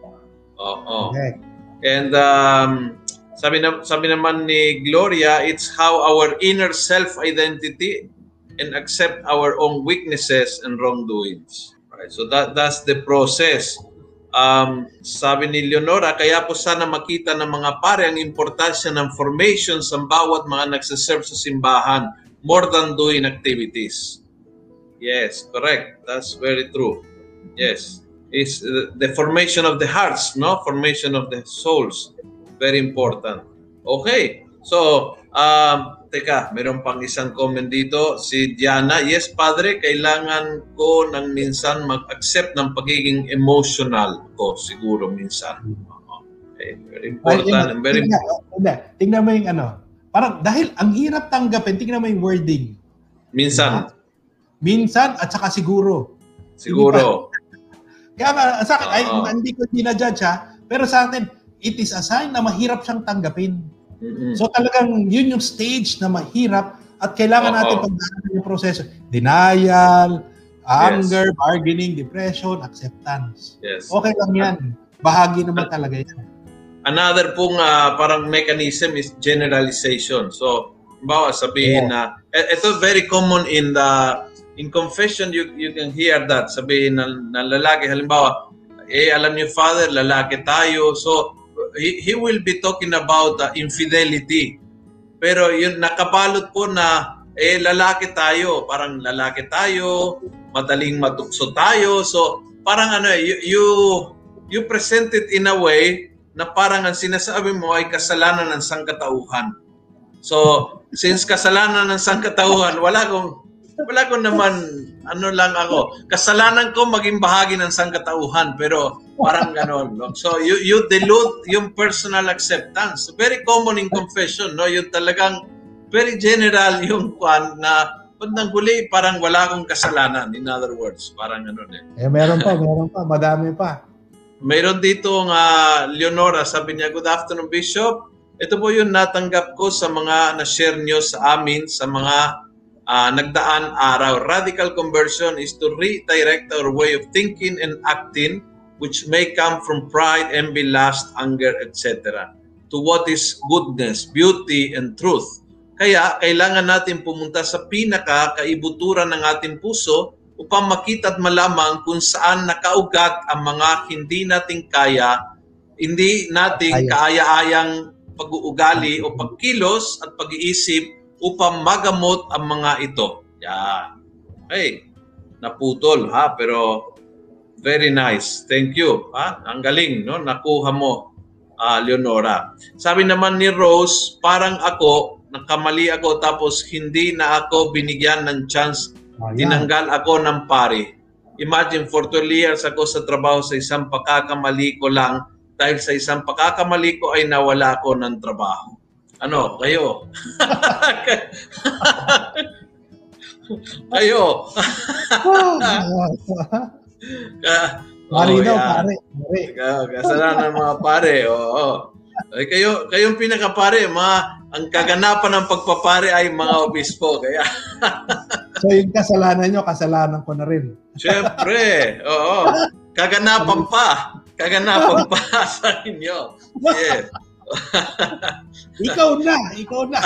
Oo. Okay. And um, sabi, na, sabi naman ni Gloria, it's how our inner self-identity and accept our own weaknesses and wrongdoings. Right? So that that's the process. Um, sabi ni Leonora, kaya po sana makita ng mga pare ang importansya ng formation sa bawat mga nagsaserve sa simbahan more than doing activities. Yes, correct. That's very true. Yes. Uh, the formation of the hearts, no? Formation of the souls. Very important. Okay. So, um, teka, meron pang isang comment dito. Si Diana, yes, Padre, kailangan ko ng minsan mag-accept ng pagiging emotional ko, siguro minsan. Okay. Very important. Ay, very tingnan, hindi, tingnan mo yung ano. Parang dahil ang hirap tanggapin, tingnan mo yung wording. minsan, Minsan at saka siguro. siguro. Kaya sa akin, ay, hindi ko dinajudge ha, pero sa atin, it is a sign na mahirap siyang tanggapin. Mm-mm. So talagang yun yung stage na mahirap at kailangan Oo. natin pagdaanan yung proseso. Denial, anger, bargaining, depression, acceptance. yes. Okay lang yan. Bahagi naman talaga yan. Another pong ah, parang mechanism is generalization. So, bawa sabihin na e- ito very common in the in confession you you can hear that. Sabihin ng, ng lalaki halimbawa eh alam niyo father lalaki tayo. So he, he will be talking about uh, infidelity. Pero yun nakabalot po na eh lalaki tayo. Parang lalaki tayo madaling matukso tayo. So parang ano you, you you present it in a way na parang ang sinasabi mo ay kasalanan ng sangkatauhan. So, since kasalanan ng sangkatauhan, wala kong wala ko naman ano lang ako. Kasalanan ko maging bahagi ng sangkatauhan pero parang ganon. No? So you you dilute yung personal acceptance. Very common in confession, no? Yung talagang very general yung kwan na bandang huli parang wala akong kasalanan. In other words, parang ano eh. Eh, meron pa, meron pa, madami pa. Mayroon dito nga Leonora, sabi niya, Good afternoon Bishop. Ito po yung natanggap ko sa mga na-share nyo sa amin sa mga ah, nagdaan araw. Radical conversion is to redirect our way of thinking and acting which may come from pride, envy, lust, anger, etc. to what is goodness, beauty, and truth. Kaya kailangan natin pumunta sa pinaka kaibuturan ng ating puso upang makita at malamang kung saan nakaugat ang mga hindi nating kaya, hindi nating Kaya. kaaya-ayang pag-uugali o pagkilos at pag-iisip upang magamot ang mga ito. Yan. Hey, naputol ha, pero very nice. Thank you. Ha? Ang galing, no? Nakuha mo, ah, Leonora. Sabi naman ni Rose, parang ako, nakamali ako tapos hindi na ako binigyan ng chance Ayan. tinanggal ako ng pari. Imagine, for 12 years ako sa trabaho sa isang pagkakamali ko lang. Dahil sa isang pagkakamali ko ay nawala ako ng trabaho. Ano, kayo? kayo. Ka- Pare Oh, pare. pare. Ka- Kasalanan ng mga pare. Oo. Ay, kayo, kayong pinakapare, mga, ang kaganapan ng pagpapare ay mga obispo. Kaya, So yung kasalanan nyo, kasalanan ko na rin. syempre, oo. Kaganapan pa. Kaganapan pa sa inyo. Yes. Ikaw na, ikaw na.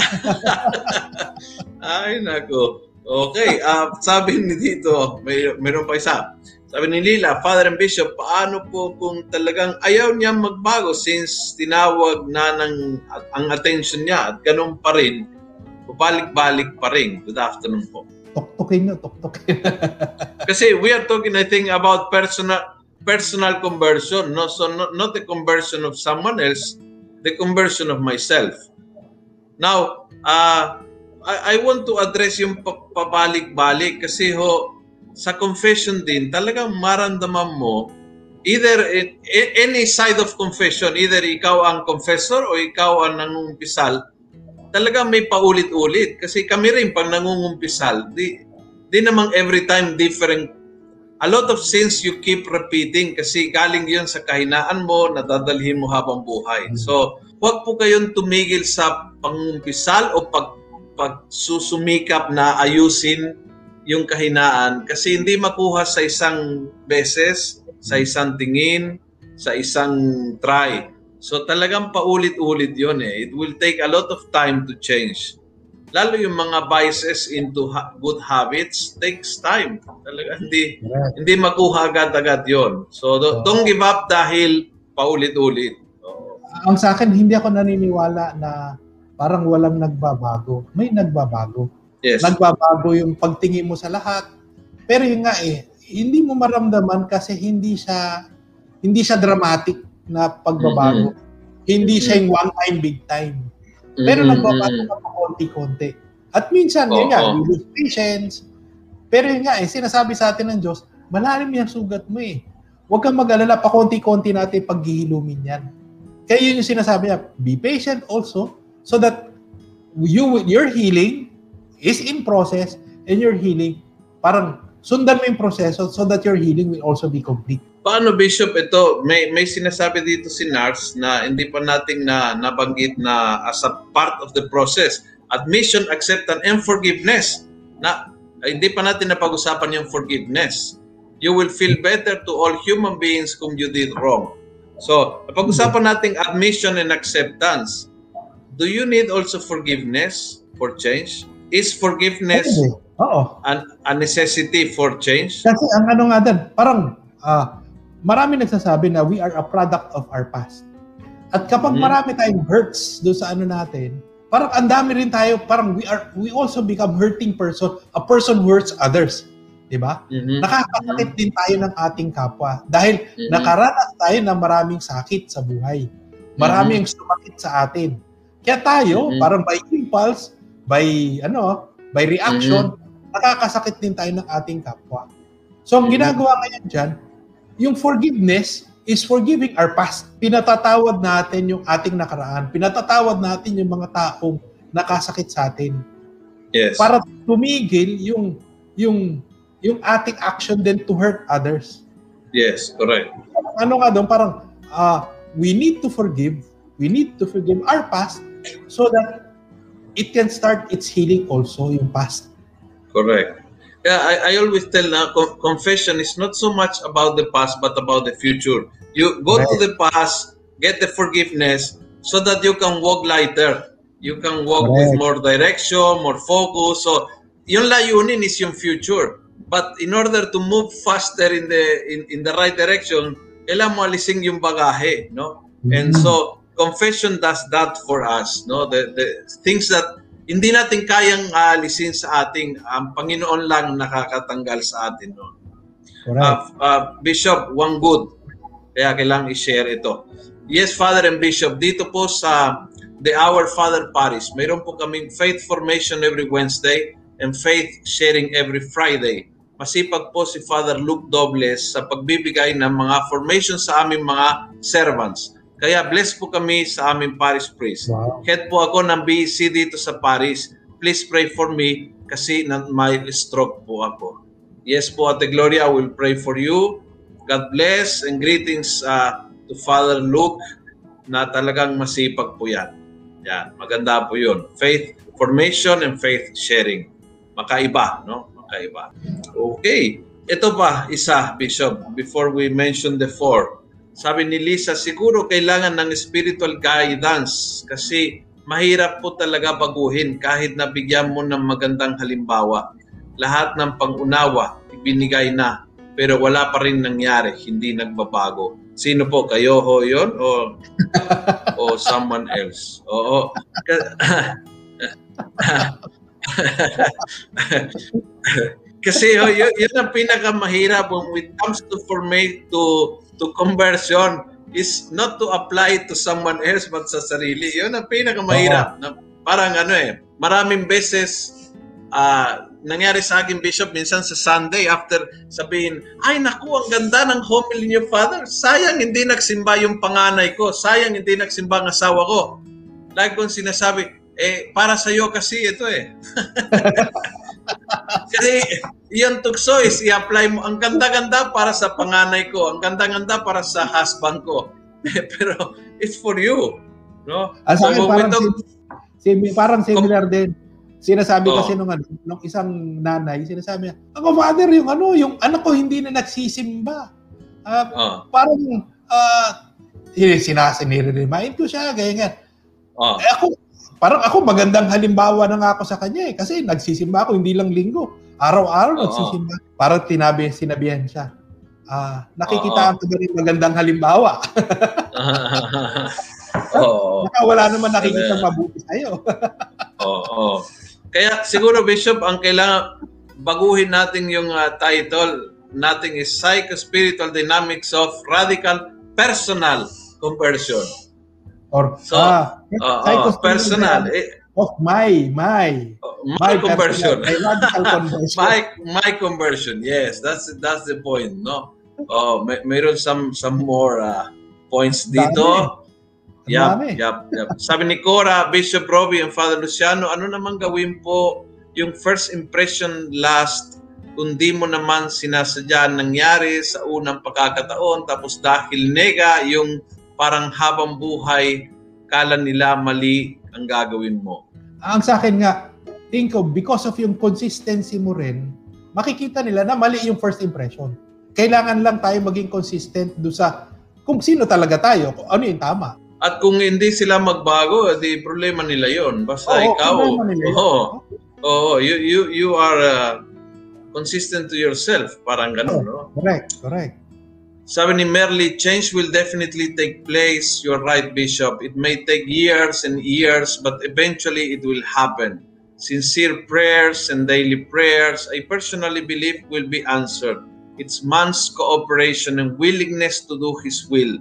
Ay, nako. Okay, ah, sabi ni dito, may, mayroon pa isa. Sabi ni Lila, Father and Bishop, paano po kung talagang ayaw niya magbago since tinawag na ng, ang attention niya at ganun pa rin, balik-balik pa rin. Good afternoon po. Tuktukin nyo, tuktukin. Kasi we are talking, I think, about personal personal conversion, no? So not, not the conversion of someone else, the conversion of myself. Now, uh, I, I want to address yung pabalik-balik kasi ho, sa confession din, talagang maramdaman mo either in, any side of confession, either ikaw ang confessor o ikaw ang nangungumpisal, talagang may paulit-ulit. Kasi kami rin, pag nangungumpisal, di, di namang every time different. A lot of sins you keep repeating kasi galing yun sa kahinaan mo, nadadalhin mo habang buhay. Hmm. So, huwag po kayong tumigil sa pangumpisal o pag pagsusumikap na ayusin yung kahinaan kasi hindi makuha sa isang beses, sa isang tingin, sa isang try. So talagang paulit-ulit yon eh. It will take a lot of time to change. Lalo yung mga vices into ha- good habits takes time. Talaga hindi yeah. hindi makuha agad-agad yon. So do- don't give up dahil paulit-ulit. So, ang sa akin hindi ako naniniwala na parang walang nagbabago. May nagbabago. Yes. Nagbabago yung pagtingin mo sa lahat. Pero yun nga eh, hindi mo maramdaman kasi hindi siya hindi siya dramatic na pagbabago. Mm-hmm. Hindi mm-hmm. siya yung one time, big time. Pero mm-hmm. nagbabago ka pa konti-konti. At minsan, oh, yun nga, oh. lose patience. Pero yun nga eh, sinasabi sa atin ng Diyos, malalim yung sugat mo eh. Huwag kang mag-alala, pa konti-konti natin paghihilumin yan. Kaya yun yung sinasabi niya, be patient also, so that you your healing is in process and your healing parang sundan mo yung proseso so that your healing will also be complete. Paano Bishop ito? May may sinasabi dito si Nars na hindi pa nating na nabanggit na as a part of the process, admission, acceptance and forgiveness. Na hindi pa natin napag-usapan yung forgiveness. You will feel better to all human beings kung you did wrong. So, napag-usapan natin admission and acceptance do you need also forgiveness for change? Is forgiveness Oo. An, a necessity for change? Kasi ang ano nga din, parang uh, marami nagsasabi na we are a product of our past. At kapag mm-hmm. marami tayong hurts do sa ano natin, parang ang dami rin tayo, parang we are we also become hurting person, a person who hurts others. 'Di ba? Mm-hmm. Nakakasakit mm-hmm. din tayo ng ating kapwa dahil mm-hmm. nakaranas tayo ng maraming sakit sa buhay. Maraming mm-hmm. sumakit sa atin. Kaya tayo, mm-hmm. parang by impulse, by ano, by reaction, mm-hmm. nakakasakit din tayo ng ating kapwa. So ang ginagawa ngayon diyan, yung forgiveness is forgiving our past. Pinatatawad natin yung ating nakaraan. Pinatatawad natin yung mga taong nakasakit sa atin. Yes. Para tumigil yung yung yung ating action then to hurt others. Yes, correct. Ano nga doon, parang uh, we need to forgive. We need to forgive our past so that it can start its healing also yung past. Correct. Yeah, I, I always tell na confession is not so much about the past but about the future. You go right. to the past, get the forgiveness so that you can walk lighter. You can walk right. with more direction, more focus. So, yung layunin is yung future. But in order to move faster in the in, in the right direction, kailangan mo alisin yung bagahe, no? Mm-hmm. And so confession does that for us no the, the things that hindi natin kayang alisin sa ating ang um, Panginoon lang nakakatanggal sa atin no uh, uh, Bishop one good kaya kailangan i-share ito. Yes Father and Bishop dito po sa the Our Father Parish mayroon po kaming faith formation every Wednesday and faith sharing every Friday. Masipag po si Father Luke Dobles sa pagbibigay ng mga formation sa aming mga servants kaya blessed po kami sa aming parish priest. Wow. Head po ako ng BEC dito sa parish. Please pray for me kasi na may stroke po ako. Yes po, Ate Gloria, I will pray for you. God bless and greetings uh, to Father Luke na talagang masipag po yan. Yan, maganda po yun. Faith formation and faith sharing. Makaiba, no? Makaiba. Okay. Ito pa, isa, Bishop, before we mention the four. Sabi ni Lisa, siguro kailangan ng spiritual guidance kasi mahirap po talaga baguhin kahit nabigyan mo ng magandang halimbawa. Lahat ng pangunawa ibinigay na pero wala pa rin nangyari, hindi nagbabago. Sino po kayo ho 'yon o o someone else? Oo. Kasi ho, yun, yun ang pinakamahirap when it comes to formate to to conversion is not to apply to someone else but sa sarili. Yun ang pinakamahirap. Na parang ano eh, maraming beses uh, nangyari sa akin, Bishop, minsan sa Sunday, after sabihin, ay naku, ang ganda ng homily niyo, Father. Sayang hindi nagsimba yung panganay ko. Sayang hindi nagsimba ang asawa ko. Lagi kong sinasabi, eh, para sa iyo kasi ito eh. kasi yung tukso is i-apply mo. Ang ganda-ganda para sa panganay ko. Ang ganda-ganda para sa husband ko. Pero it's for you. No? Ang so, parang, sim, parang similar com- din Sinasabi oh. kasi nung ano, nung isang nanay, sinasabi niya, ako father, yung ano, yung anak ko hindi na nagsisimba. Uh, oh. Parang, uh, sinasini-remind ko siya, ganyan. Oh. Eh ako, parang ako magandang halimbawa na nga ako sa kanya eh. Kasi nagsisimba ako, hindi lang linggo. Araw-araw oh. nagsisimba. Parang tinabi, sinabihan siya. Ah, nakikita ko ba rin magandang halimbawa? Oo. oh. wala naman nakikita mabuti sa'yo. Oo. oh, oh. Kaya siguro Bishop, ang kailangan baguhin natin yung uh, title natin is Psycho-Spiritual Dynamics of Radical Personal Conversion. Or so, ah, uh, uh, personal. Eh, of my, my. Uh, my, my conversion. conversion. my, my conversion. Yes, that's that's the point, no? Oh, may, mayroon some some more uh, points dito. Yep, yep, yep. Sabi ni Cora, Bishop Robbie and Father Luciano, ano naman gawin po yung first impression last kung di mo naman sinasadya nangyari sa unang pagkakataon tapos dahil nega yung parang habang buhay kala nila mali ang gagawin mo. Ang sa akin nga, think of because of yung consistency mo rin, makikita nila na mali yung first impression. Kailangan lang tayo maging consistent do sa kung sino talaga tayo, kung ano yung tama. At kung hindi sila magbago, di problema nila 'yon. Basta oh, ikaw, oh, oh, you you you are uh, consistent to yourself, parang ganun, oh, no? Correct, correct. Sabi ni Merly, change will definitely take place. You're right, Bishop. It may take years and years, but eventually it will happen. Sincere prayers and daily prayers, I personally believe, will be answered. It's man's cooperation and willingness to do his will.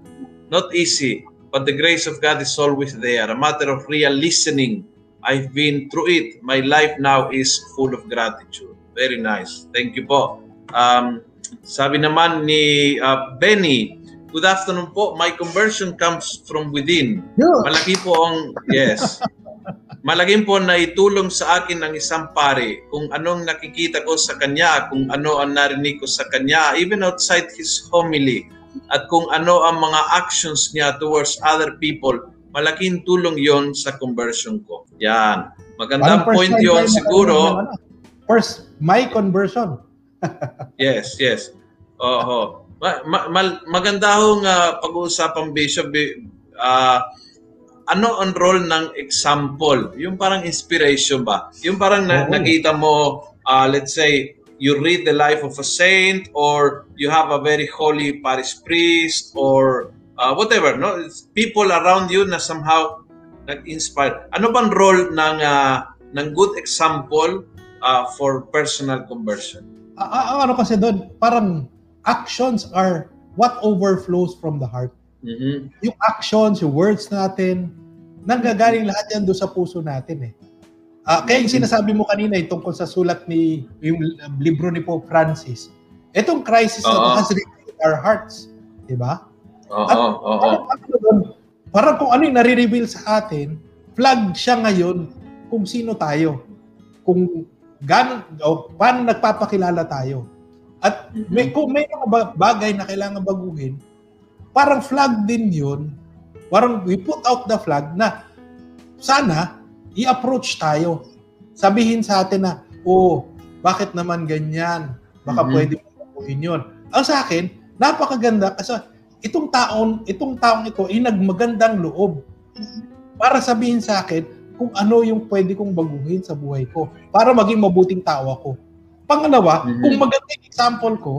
Not easy, but the grace of God is always there. A matter of real listening. I've been through it. My life now is full of gratitude. Very nice. Thank you po. Um, sabi naman ni uh, Benny, Good afternoon po. My conversion comes from within. Malaki po ang, yes. Malaking po na itulong sa akin ng isang pare kung anong nakikita ko sa kanya, kung ano ang narinig ko sa kanya, even outside his homily at kung ano ang mga actions niya towards other people, malaking tulong yon sa conversion ko. Yan. Magandang point yon siguro. Ano? First, my conversion. Yes, yes. Oho. Ma- ma- maganda hong uh, pag-uusapang Bishop. Uh, ano ang role ng example? Yung parang inspiration ba? Yung parang na- nakita mo, uh, let's say, you read the life of a saint or you have a very holy parish priest or uh, whatever no it's people around you na somehow nag-inspire ano bang role ng uh, ng good example uh, for personal conversion uh, ano kasi doon parang actions are what overflows from the heart mm-hmm. yung actions yung words natin nanggagaling lahat yan doon sa puso natin eh Uh, kaya yung sinasabi mo kanina yung tungkol sa sulat ni yung libro ni Pope Francis. Itong crisis uh-huh. na has revealed our hearts, 'di ba? Oo, oo. Parang kung ano yung nare-reveal sa atin, flag siya ngayon kung sino tayo. Kung gano'n, o paano nagpapakilala tayo. At may, kung may mga bagay na kailangan baguhin, parang flag din yun. Parang we put out the flag na sana i-approach tayo. Sabihin sa atin na, oh, bakit naman ganyan? Baka mm-hmm. pwede mo gawin yun. Ang sa akin, napakaganda kasi itong taon, itong taong ito ay nagmagandang loob para sabihin sa akin kung ano yung pwede kong baguhin sa buhay ko para maging mabuting tao ako. Pangalawa, mm-hmm. kung maganda yung example ko,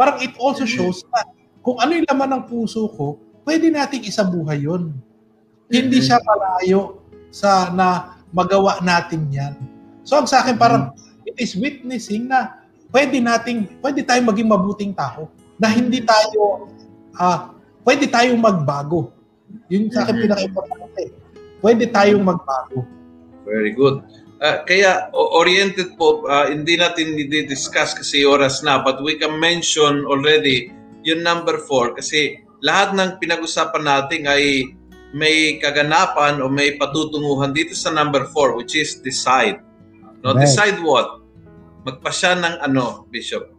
parang it also mm-hmm. shows na kung ano yung laman ng puso ko, pwede nating isabuhay. Mm-hmm. Hindi siya malayo sa na magawa natin yan. So ang sa akin parang mm. it is witnessing na pwede nating pwede tayong maging mabuting tao na hindi tayo ah uh, pwede tayong magbago. Yun sa akin pinaka-importante. Pwede tayong magbago. Very good. Uh, kaya oriented po, uh, hindi natin i-discuss kasi oras na, but we can mention already yung number four kasi lahat ng pinag-usapan natin ay may kaganapan o may patutunguhan dito sa number four which is decide. No, right. decide what? Magpasya ng ano, Bishop?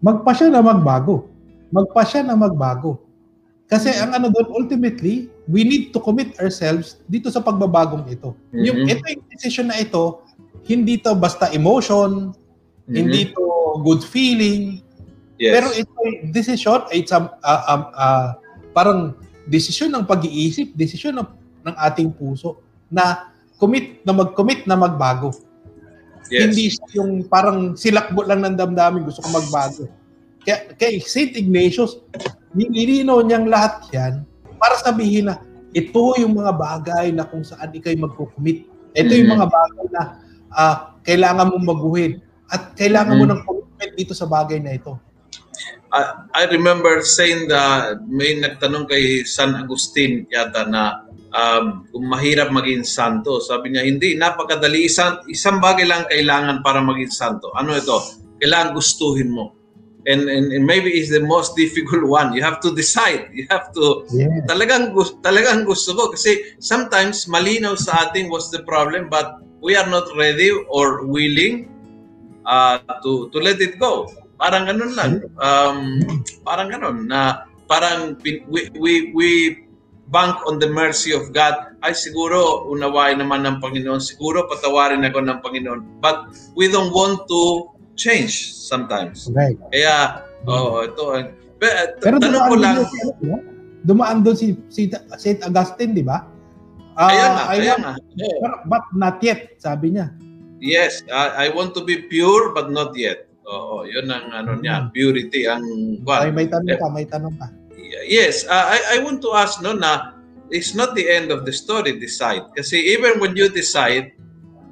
Magpasya na magbago. Magpasya na magbago. Kasi ang ano doon, ultimately, we need to commit ourselves dito sa pagbabagong ito. Mm-hmm. Yung ito yung decision na ito, hindi to basta emotion, mm-hmm. hindi to good feeling. Yes. Pero ito decision, it's a, uh, um, uh, parang desisyon ng pag-iisip, desisyon ng, ng ating puso na commit na mag-commit na magbago. Yes. Hindi yung parang silakbo lang ng damdamin gusto ko magbago. Kaya kay St. Ignatius, nililinaw niyang lahat yan para sabihin na ito yung mga bagay na kung saan ikay magko-commit. Ito mm-hmm. yung mga bagay na uh, kailangan mong baguhin at kailangan mm-hmm. mo ng commitment dito sa bagay na ito. I, I remember saying that may nagtanong kay San Agustin yata na um, kung mahirap maging santo. Sabi niya, hindi, napakadali. Isang, isang bagay lang kailangan para maging santo. Ano ito? Kailangan gustuhin mo and, and, and maybe is the most difficult one. You have to decide. You have to yeah. talagang talagang gusto ko kasi sometimes malinaw sa atin what's the problem but we are not ready or willing uh, to to let it go. Parang ganun lang. Um, parang ganun na parang we we we bank on the mercy of God. Ay siguro unawain naman ng Panginoon. Siguro patawarin ako ng Panginoon. But we don't want to change sometimes. Right. Kaya, oh, ito. Uh, pero tanong ko lang. Doon, dumaan doon si, si St. Augustine, di ba? Uh, kaya nga, I kaya nga. But not yet, sabi niya. Yes, I, I want to be pure but not yet. Oo, yun ang ano niya, mm-hmm. purity ang well, Ay, may tanong ka, may tanong ka. Yes, uh, I I want to ask no na it's not the end of the story decide kasi even when you decide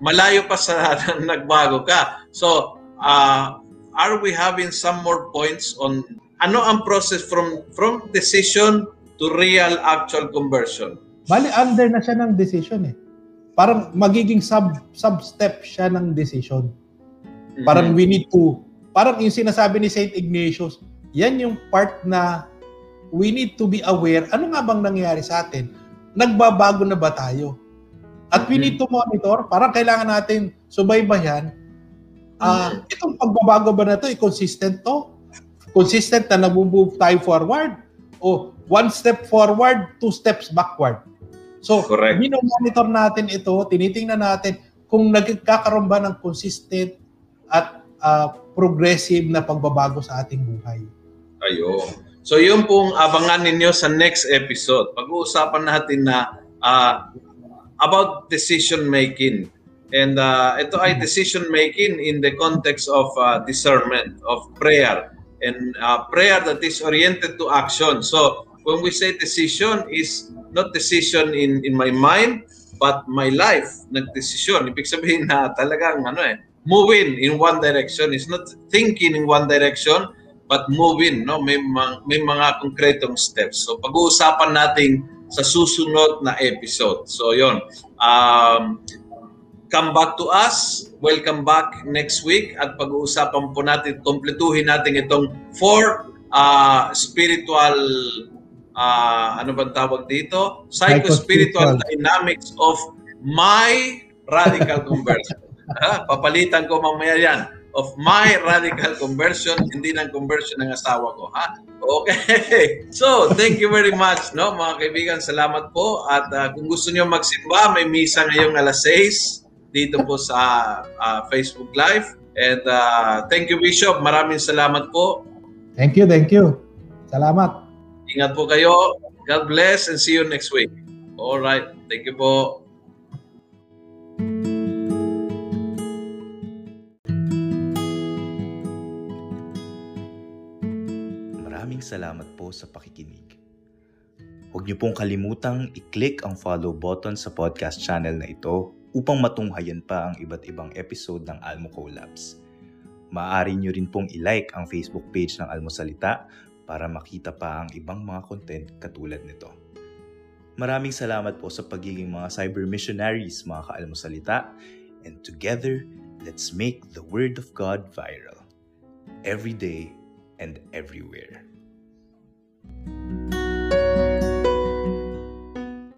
malayo pa sa nagbago ka. So, uh, are we having some more points on ano ang process from from decision to real actual conversion? Bali under na siya ng decision eh. Parang magiging sub sub step siya ng decision. Mm-hmm. Parang we need to parang yung sinasabi ni Saint Ignatius, yan yung part na we need to be aware ano nga bang nangyayari sa atin? Nagbabago na ba tayo? At we mm-hmm. need to monitor, parang kailangan natin subaybayan Uh, itong pagbabago ba na to, consistent to? Consistent na nag-move tayo forward? O one step forward, two steps backward? So, Correct. monitor natin ito, tinitingnan natin kung nagkakaroon ba ng consistent at uh, progressive na pagbabago sa ating buhay. Ayo. So, yun pong abangan ninyo sa next episode. Pag-uusapan natin na uh, about decision making And uh, ito ay decision making in the context of uh, discernment, of prayer. And uh, prayer that is oriented to action. So when we say decision is not decision in in my mind, but my life nagdesisyon. Ibig sabihin na talagang ano eh, moving in one direction. is not thinking in one direction, but moving. No? May, may mga konkretong steps. So pag-uusapan natin sa susunod na episode. So yon. Um, come back to us. Welcome back next week at pag-uusapan po natin, kompletuhin natin itong four uh, spiritual, uh, ano bang tawag dito? Psycho-spiritual dynamics of my radical conversion. ha? Papalitan ko mamaya yan of my radical conversion, hindi ng conversion ng asawa ko, ha? Okay. So, thank you very much, no, mga kaibigan. Salamat po. At uh, kung gusto niyo magsimba, may misa ngayong alas 6 dito po sa uh, Facebook Live. And uh, thank you, Bishop. Maraming salamat po. Thank you, thank you. Salamat. Ingat po kayo. God bless and see you next week. All right. Thank you po. Maraming salamat po sa pakikinig. Huwag niyo pong kalimutang i-click ang follow button sa podcast channel na ito upang matunghayan pa ang iba't ibang episode ng Almo Collabs. Maaari nyo rin pong ilike ang Facebook page ng Almo Salita para makita pa ang ibang mga content katulad nito. Maraming salamat po sa pagiging mga cyber missionaries mga ka-Almo Salita and together, let's make the Word of God viral. Every day and everywhere. thank